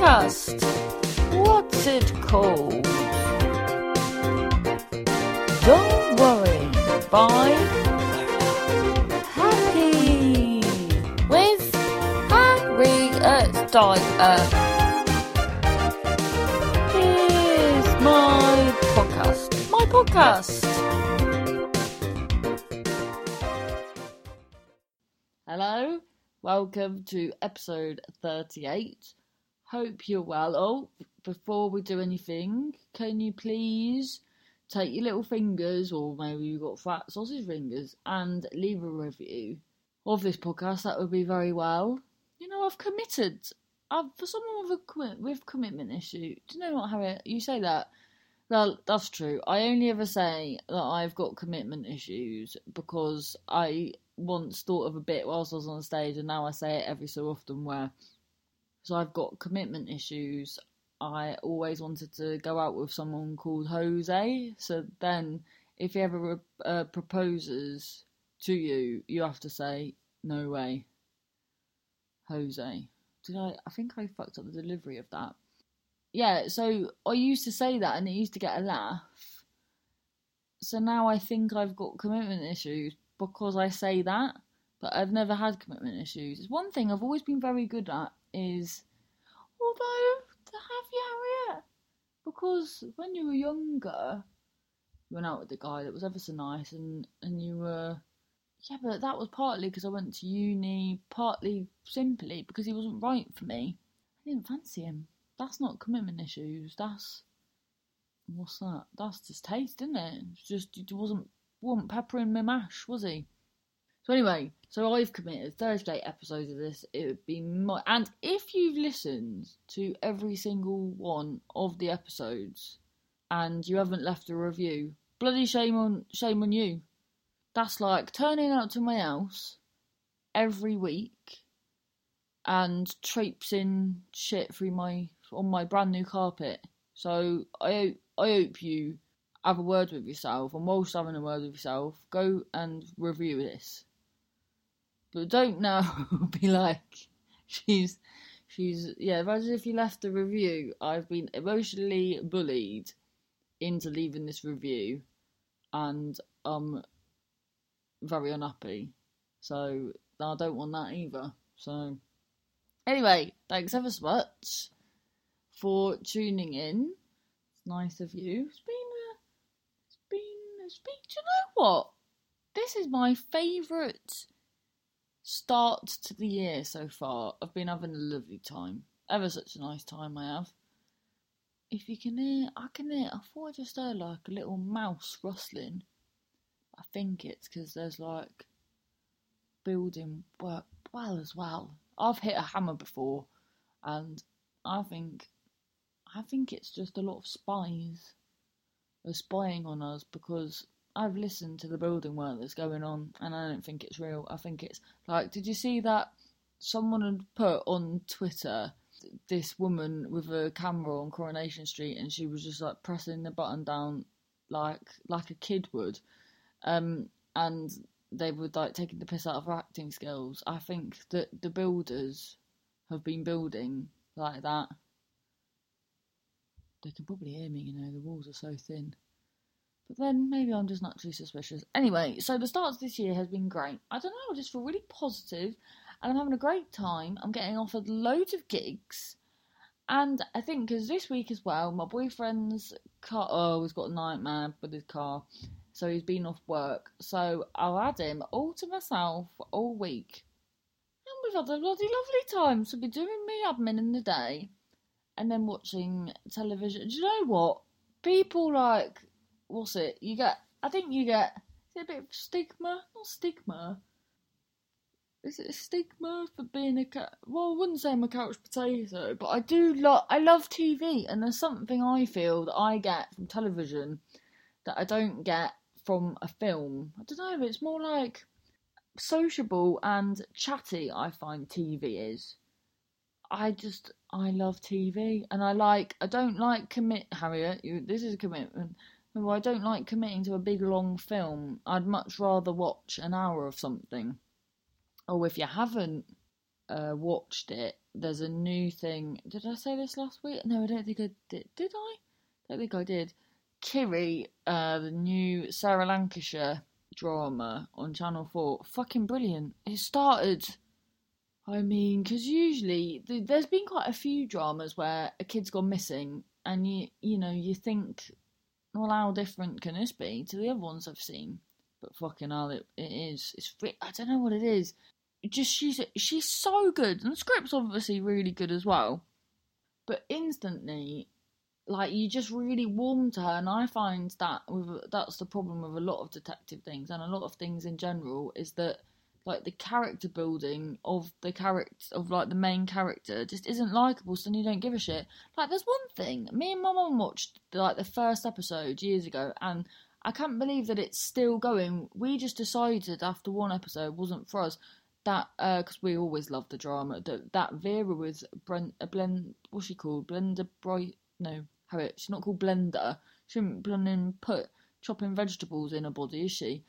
podcast. What's it called? Don't worry. By Happy with Harriet uh, Dyer. Uh, Here's my podcast. My podcast. Hello, welcome to episode 38. Hope you're well. Oh, before we do anything, can you please take your little fingers, or maybe you've got fat sausage fingers, and leave a review of this podcast? That would be very well. You know, I've committed. I've, for someone with a commit, with commitment issue, do you know what, Harriet? You say that. Well, that's true. I only ever say that I've got commitment issues because I once thought of a bit whilst I was on stage, and now I say it every so often where so I've got commitment issues. I always wanted to go out with someone called Jose. So then, if he ever uh, proposes to you, you have to say, no way. Jose. Did I? I think I fucked up the delivery of that. Yeah, so I used to say that and it used to get a laugh. So now I think I've got commitment issues because I say that, but I've never had commitment issues. It's one thing I've always been very good at is, although to have you, because when you were younger, you went out with the guy that was ever so nice, and and you were, yeah, but that was partly because I went to uni, partly simply because he wasn't right for me. I didn't fancy him. That's not commitment issues. That's what's that? That's just taste, isn't it? It's just it wasn't wasn't peppering my mash, was he? So anyway, so I've committed Thursday episodes of this. It would be my and if you've listened to every single one of the episodes and you haven't left a review, bloody shame on shame on you. That's like turning up to my house every week and traipsing shit through my on my brand new carpet. So I I hope you have a word with yourself, and whilst having a word with yourself, go and review this. But don't now be like she's she's yeah. Imagine if you left a review. I've been emotionally bullied into leaving this review, and I'm very unhappy. So I don't want that either. So anyway, thanks ever so much for tuning in. It's nice of you. It's been a, it's been a speak. Do you know what? This is my favourite start to the year so far. I've been having a lovely time. Ever such a nice time I have. If you can hear, I can hear. I thought I just heard like a little mouse rustling. I think it's because there's like building work well as well. I've hit a hammer before, and I think I think it's just a lot of spies are spying on us because I've listened to the building work that's going on and I don't think it's real. I think it's like, did you see that someone had put on Twitter this woman with a camera on Coronation Street and she was just like pressing the button down like like a kid would. Um, and they were like taking the piss out of her acting skills. I think that the builders have been building like that they can probably hear me, you know, the walls are so thin. But then maybe I'm just naturally suspicious. Anyway, so the start of this year has been great. I don't know, I just feel really positive and I'm having a great time. I'm getting offered loads of gigs. And I think because this week as well, my boyfriend's car, oh, he's got a nightmare with his car. So he's been off work. So I'll add him all to myself all week. And we've had a bloody lovely time. So be doing me admin in the day and then watching television. Do you know what? People like what's it? You get I think you get is it a bit of stigma? Not stigma. Is it a stigma for being a cat? Well, I wouldn't say I'm a couch potato, but I do love. I love TV, and there's something I feel that I get from television that I don't get from a film. I don't know. It's more like sociable and chatty. I find TV is. I just I love TV, and I like I don't like commit Harriet. You, this is a commitment. No, I don't like committing to a big long film. I'd much rather watch an hour of something. Oh, if you haven't uh, watched it, there's a new thing. Did I say this last week? No, I don't think I did. Did I? I don't think I did. Kiri, uh, the new Sarah Lancashire drama on Channel 4, fucking brilliant. It started, I mean, because usually th- there's been quite a few dramas where a kid's gone missing, and you, you know, you think, well, how different can this be to the other ones I've seen? But fucking hell, it, it is. It's I don't know what it is. just she's she's so good, and the script's obviously really good as well. But instantly, like you just really warm to her and i find that with that's the problem with a lot of detective things and a lot of things in general is that like the character building of the character of like the main character just isn't likable so you don't give a shit like there's one thing me and my mum watched like the first episode years ago and i can't believe that it's still going we just decided after one episode wasn't for us that because uh, we always love the drama that that vera with brent a uh, blend what's she called blender bright no how it. She's not called Blender. She blooming put chopping vegetables in her body, is she?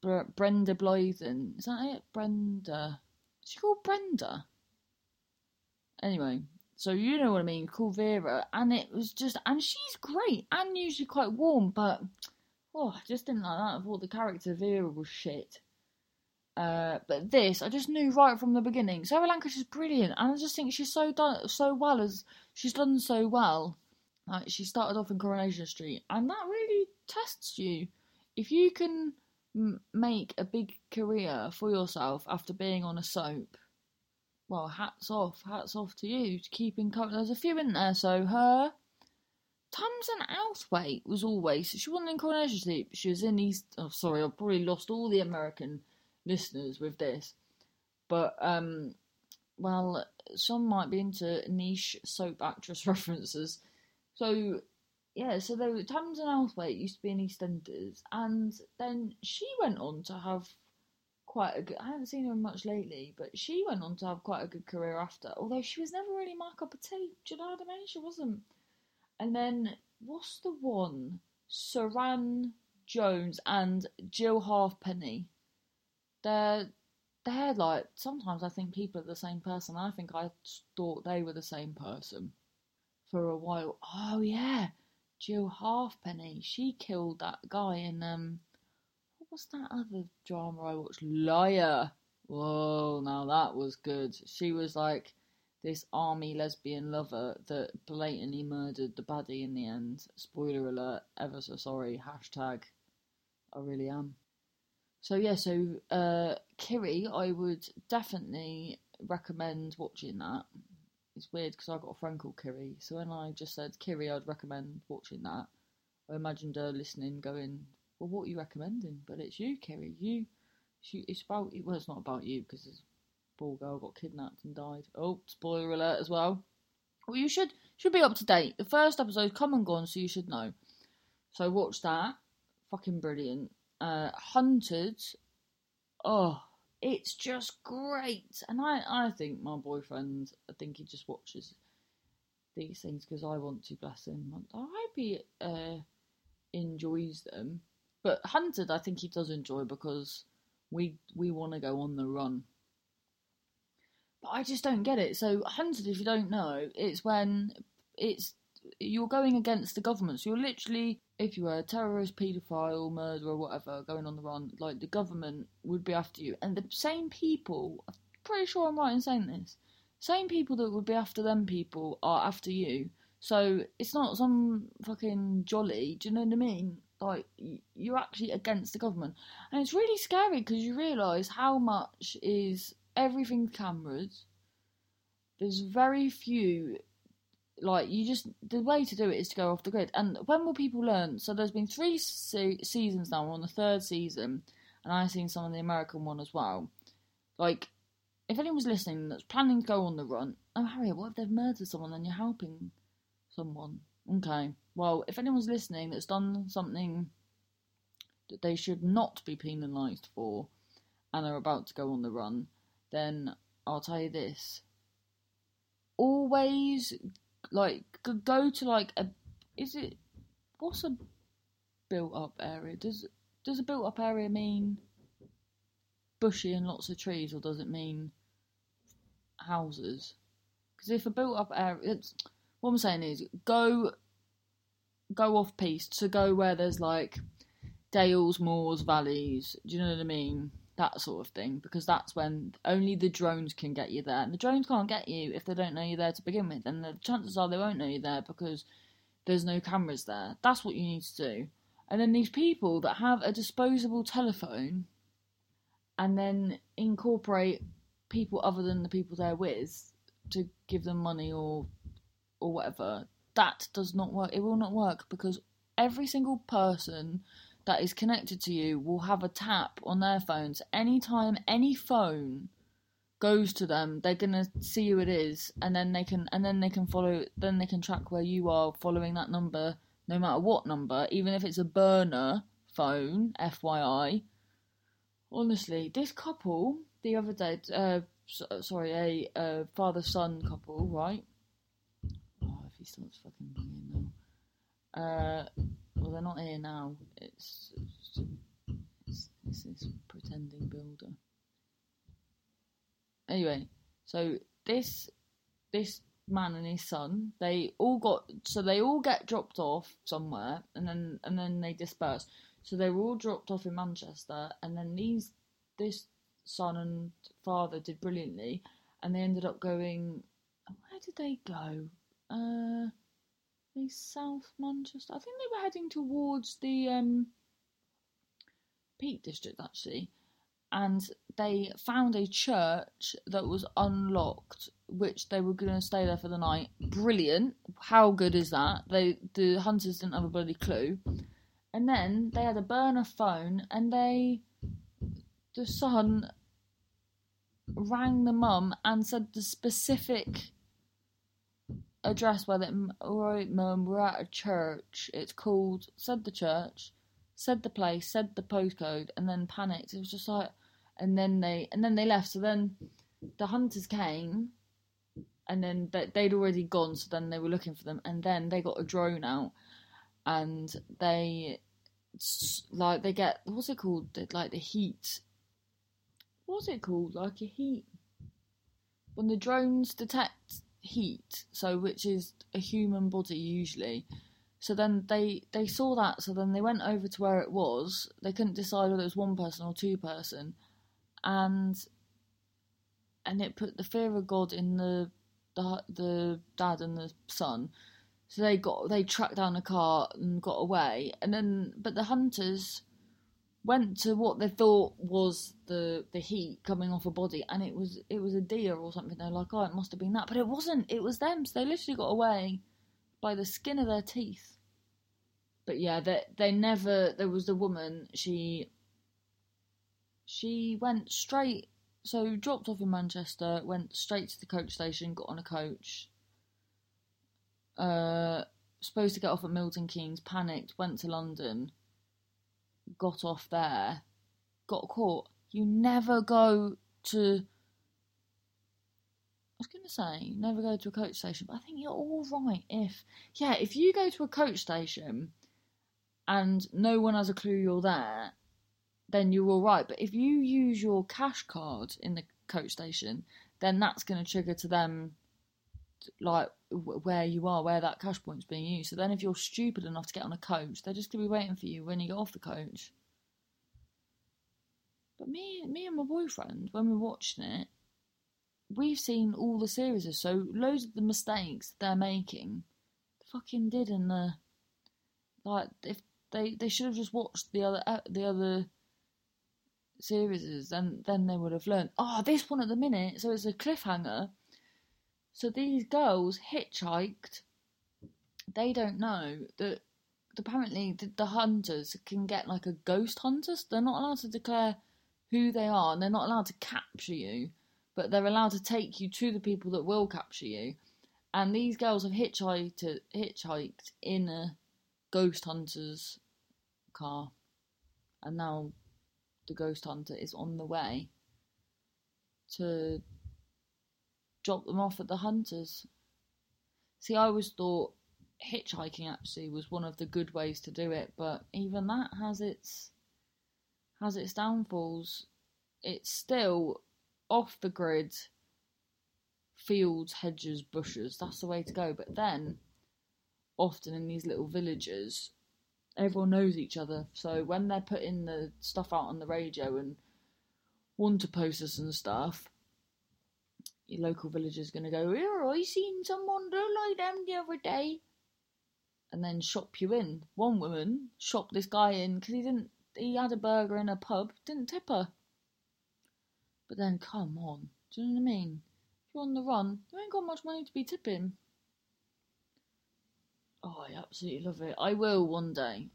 Brenda Blethyn. Is that it? Brenda. Is she called Brenda? Anyway, so you know what I mean. Called Vera, and it was just, and she's great and usually quite warm, but oh, I just didn't like that. I thought the character Vera was shit. Uh, but this, I just knew right from the beginning. Sarah Lancashire's brilliant, and I just think she's so done so well as she's done so well like she started off in Coronation Street, and that really tests you. If you can make a big career for yourself after being on a soap, well, hats off, hats off to you to keeping. Co- There's a few in there, so her. Tamsin Outhwaite was always she wasn't in Coronation Street. She was in East. Oh, sorry, I've probably lost all the American listeners with this, but um, well, some might be into niche soap actress references. So yeah, so there Tamsin Outhwaite used to be in EastEnders, and then she went on to have quite a good. I haven't seen her much lately, but she went on to have quite a good career after. Although she was never really my cup of tea. Do you know what I mean? She wasn't. And then what's the one? Suranne Jones and Jill Halfpenny. They're they're like sometimes I think people are the same person. I think I thought they were the same person for a while. Oh yeah, Jill Halfpenny. She killed that guy in um, what was that other drama I watched? Liar. Whoa, now that was good. She was like this army lesbian lover that blatantly murdered the baddie in the end. Spoiler alert. Ever so sorry. Hashtag. I really am. So yeah, so uh, Kiri, I would definitely recommend watching that it's weird because I got a friend called Kiri, so when I just said Kiri, I'd recommend watching that. I imagined her listening, going, "Well, what are you recommending?" But it's you, Kiri. You, she, it's about. Well, it's not about you because this poor girl got kidnapped and died. Oh, spoiler alert as well. Well, you should should be up to date. The first episode's come and gone, so you should know. So watch that. Fucking brilliant. Uh, Hunted. Oh, it's just great. And I, I think my boyfriend, I think he just watches these things because I want to, bless him. I hope he uh, enjoys them. But Hunted, I think he does enjoy because we we want to go on the run. But I just don't get it. So Hunted, if you don't know, it's when it's you're going against the government. So you're literally, if you were a terrorist, paedophile, murderer, whatever, going on the run, like the government would be after you. And the same people, I'm pretty sure I'm right in saying this, same people that would be after them people are after you. So it's not some fucking jolly, do you know what I mean? Like, you're actually against the government. And it's really scary because you realise how much is everything cameras. There's very few like you just the way to do it is to go off the grid. And when will people learn? So there's been three se- seasons now. We're on the third season, and I've seen some of the American one as well. Like, if anyone's listening that's planning to go on the run, oh Harriet, what if they've murdered someone and you're helping someone? Okay, well, if anyone's listening that's done something that they should not be penalised for, and are about to go on the run, then I'll tell you this: always like go to like a is it what's a built up area? Does does a built up area mean bushy and lots of trees, or does it mean houses? Because if a built-up area, it's, what I'm saying is go go off piste to go where there's like dales, moors, valleys. Do you know what I mean? That sort of thing. Because that's when only the drones can get you there. And the drones can't get you if they don't know you're there to begin with. And the chances are they won't know you're there because there's no cameras there. That's what you need to do. And then these people that have a disposable telephone and then incorporate people other than the people they're with to give them money or or whatever that does not work it will not work because every single person that is connected to you will have a tap on their phones. Anytime any phone goes to them they're to see who it is and then they can and then they can follow then they can track where you are following that number no matter what number even if it's a burner phone fyi honestly this couple the other day uh sorry a father son couple right? Oh if he starts fucking ringing now uh well they're not here now it's it's, it's, this pretending builder anyway, so this this man and his son, they all got so they all get dropped off somewhere, and then and then they disperse. So they were all dropped off in Manchester, and then these this son and father did brilliantly, and they ended up going. Where did they go? Uh, South Manchester. I think they were heading towards the um, Peak District actually, and they found a church that was unlocked which they were going to stay there for the night. Brilliant. How good is that? They the hunters didn't have a bloody clue. And then they had a burner phone and they the son rang the mum and said the specific address where they right mum we're at a church it's called said the church said the place, said the postcode, and then panicked. It was just like, and then they and then they left. So then the hunters came, and then they'd already gone. So then they were looking for them, and then they got a drone out, and they like they get what's it called? Like the heat. What's it called? Like a heat. When the drones detect heat, so which is a human body usually so then they they saw that. So then they went over to where it was. They couldn't decide whether it was one person or two person, and and it put the fear of God in the the the dad and the son. So they got they tracked down a car and got away. And then but the hunters went to what they thought was the the heat coming off a body and it was it was a deer or something. They're like, Oh, it must have been that but it wasn't, it was them, so they literally got away by the skin of their teeth. But yeah, they they never. There was the woman. She she went straight. So dropped off in Manchester, went straight to the coach station, got on a coach. Uh, supposed to get off at Milton Keynes, panicked, went to London, got off there, got caught. You never go to I was going to say, never go to a coach station, but I think you're all right if, yeah, if you go to a coach station and no one has a clue you're there, then you're all right. But if you use your cash card in the coach station, then that's going to trigger to them like where you are, where that cash point's being used. So then, if you're stupid enough to get on a coach, they're just to be waiting for you when you get off the coach. But me, me and my boyfriend, when we're watching it, we've seen all the series, so loads of the mistakes they're making, fucking did in the like if they they should have just watched the other uh, the other series, and then they would have learned. Oh, this one at the minute, so it's a cliffhanger. So these girls hitchhiked. They don't know that apparently the, the hunters can get like a ghost hunter. So they're not allowed to declare who they are, and they're not allowed to capture you but they're allowed to take you to the people that will capture you. And these girls have hitchhiked, hitchhiked in a ghost hunter's car, and now the ghost hunter is on the way to drop them off at the hunters. See, I always thought hitchhiking actually was one of the good ways to do it, but even that has its has its downfalls. It's still off the grid fields, hedges, bushes. That's the way to go. But then, often in these little villages, everyone knows each other. So when they're putting the stuff out on the radio and want wanted posters and stuff, your local villager's going to go, Here, I seen someone do like them the other day. And then shop you in. One woman shopped this guy in because he didn't, he had a burger in a pub, didn't tip her. But then, come on, do you know what I mean? If you're on the run, you ain't got much money to be tipping. Oh, I absolutely love it. I will one day.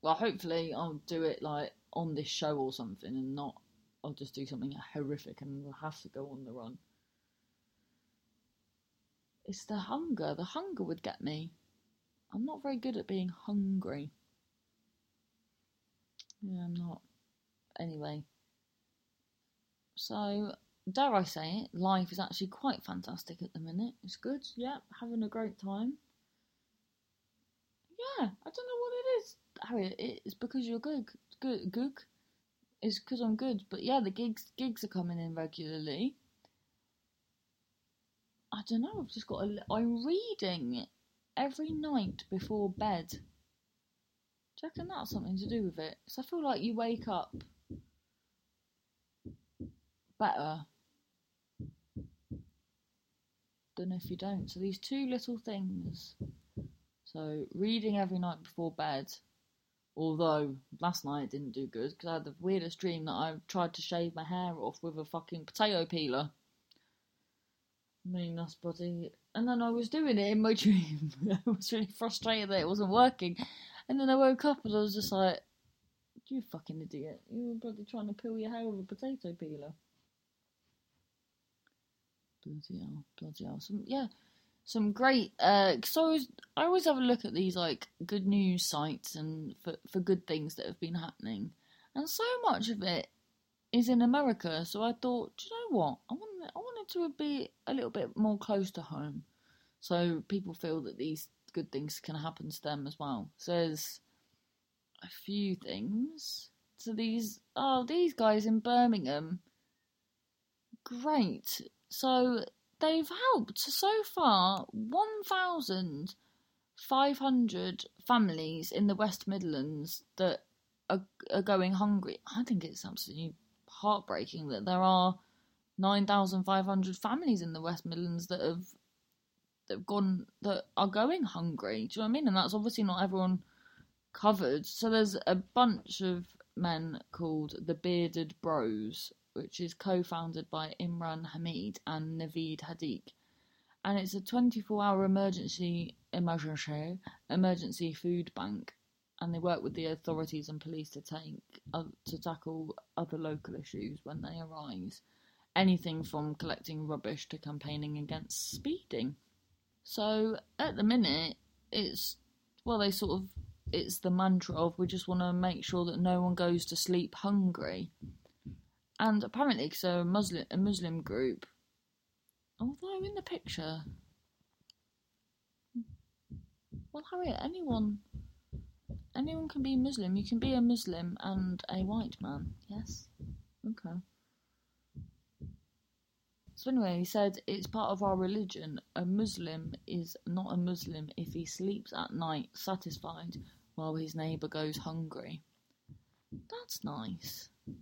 Well, hopefully, I'll do it like on this show or something, and not. I'll just do something horrific, and we'll have to go on the run. It's the hunger. The hunger would get me. I'm not very good at being hungry. Yeah, I'm not. Anyway. So, dare I say it, life is actually quite fantastic at the minute. It's good, yeah, having a great time. Yeah, I don't know what it is, Harriet. It's because you're good. Good, good. It's because I'm good. But yeah, the gigs gigs are coming in regularly. I don't know. I've just got a. I'm reading every night before bed. Do you reckon that's something to do with it? Because I feel like you wake up better than if you don't. So these two little things. So reading every night before bed. Although last night didn't do good because I had the weirdest dream that I tried to shave my hair off with a fucking potato peeler. Mean us body. And then I was doing it in my dream. I was really frustrated that it wasn't working. And then I woke up and I was just like, You fucking idiot. You were bloody trying to peel your hair with a potato peeler. Bloody hell, bloody hell. Some, yeah, some great. Uh, cause I always, I always have a look at these like good news sites and for for good things that have been happening, and so much of it is in America. So I thought, do you know what? I wanted, I wanted to be a little bit more close to home, so people feel that these good things can happen to them as well. So there's a few things. So these, oh, these guys in Birmingham, great. So they've helped so far 1,500 families in the West Midlands that are, are going hungry. I think it's absolutely heartbreaking that there are 9,500 families in the West Midlands that have that have gone that are going hungry. Do you know what I mean? And that's obviously not everyone covered. So there's a bunch of men called the Bearded Bros, which is co-founded by Imran Hamid and Naveed Hadiq. And it's a 24-hour emergency emergency emergency food bank, and they work with the authorities and police to take uh, to tackle other local issues when they arise. Anything from collecting rubbish to campaigning against speeding. So at the minute, it's well, they sort of it's the mantra of we just want to make sure that no one goes to sleep hungry. And apparently, so a Muslim a Muslim group, although I'm in the picture, well, Harriet, anyone, anyone can be Muslim. You can be a Muslim and a white man. Yes, okay. So anyway, he said it's part of our religion. A Muslim is not a Muslim if he sleeps at night satisfied while his neighbour goes hungry. That's nice. I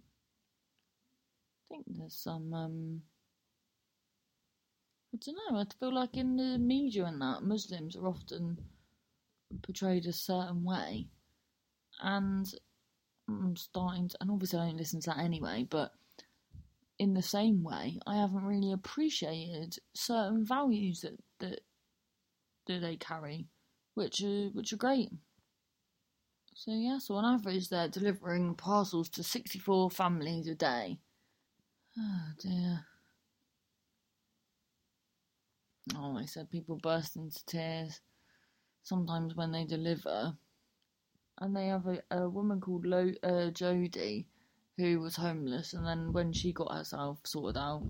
think there's some um I don't know, I feel like in the media and that Muslims are often portrayed a certain way. And I'm starting to and obviously I don't listen to that anyway, but in the same way, I haven't really appreciated certain values that that that they carry, which are which are great. So yeah, so on average they're delivering parcels to sixty four families a day. Oh dear. Oh, I said people burst into tears sometimes when they deliver. And they have a, a woman called Lo, uh, Jodie who was homeless, and then when she got herself sorted out,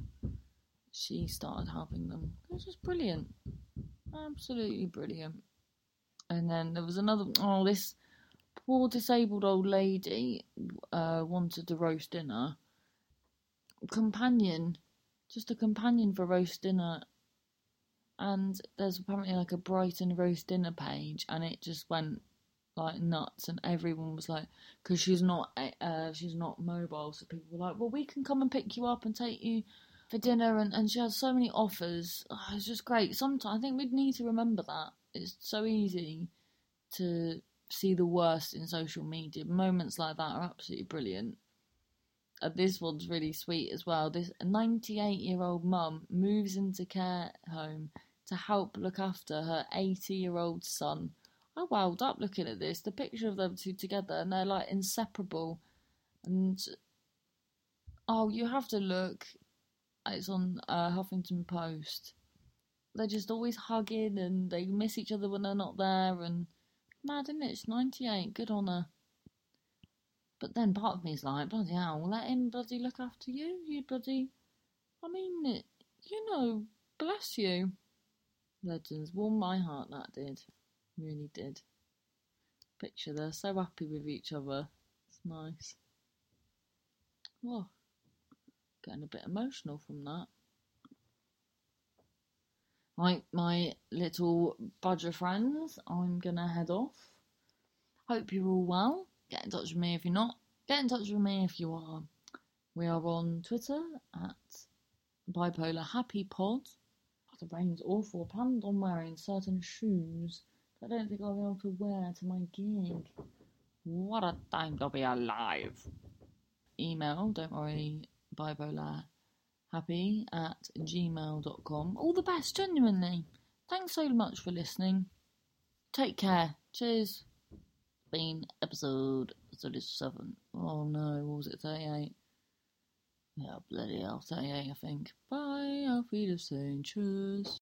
she started helping them. It was just brilliant, absolutely brilliant. And then there was another. Oh, this poor disabled old lady uh, wanted to roast dinner. Companion, just a companion for roast dinner, and there's apparently like a Brighton roast dinner page, and it just went like nuts, and everyone was like, because she's not uh, she's not mobile, so people were like, well, we can come and pick you up and take you for dinner, and, and she has so many offers. Oh, it's just great. Sometimes I think we'd need to remember that it's so easy to see the worst in social media. Moments like that are absolutely brilliant. And this one's really sweet as well. This 98 year old mum moves into care home to help look after her 80 year old son. I wound up looking at this. The picture of them two together, and they're like inseparable. And oh, you have to look. It's on uh, Huffington Post. They're just always hugging, and they miss each other when they're not there. And mad, isn't it? It's 98. Good on her. But then part of me's like, bloody hell, let him bloody look after you, you bloody. I mean, you know, bless you. Legends, warm my heart, that did. Really did. Picture, they're so happy with each other. It's nice. Oh, getting a bit emotional from that. Right, my little budger friends, I'm gonna head off. Hope you're all well. Get in touch with me if you're not. Get in touch with me if you are. We are on Twitter at Bipolar Happy Pod. Oh, the rain's awful. I planned on wearing certain shoes I don't think I'll be able to wear to my gig. What a time to be alive. Email, don't worry, bipolar happy at gmail.com. All the best, genuinely. Thanks so much for listening. Take care. Cheers been episode 37. Oh no, what was it, 38? Yeah, bloody hell, 38, I think. Bye, auf Wiedersehen, tschüss.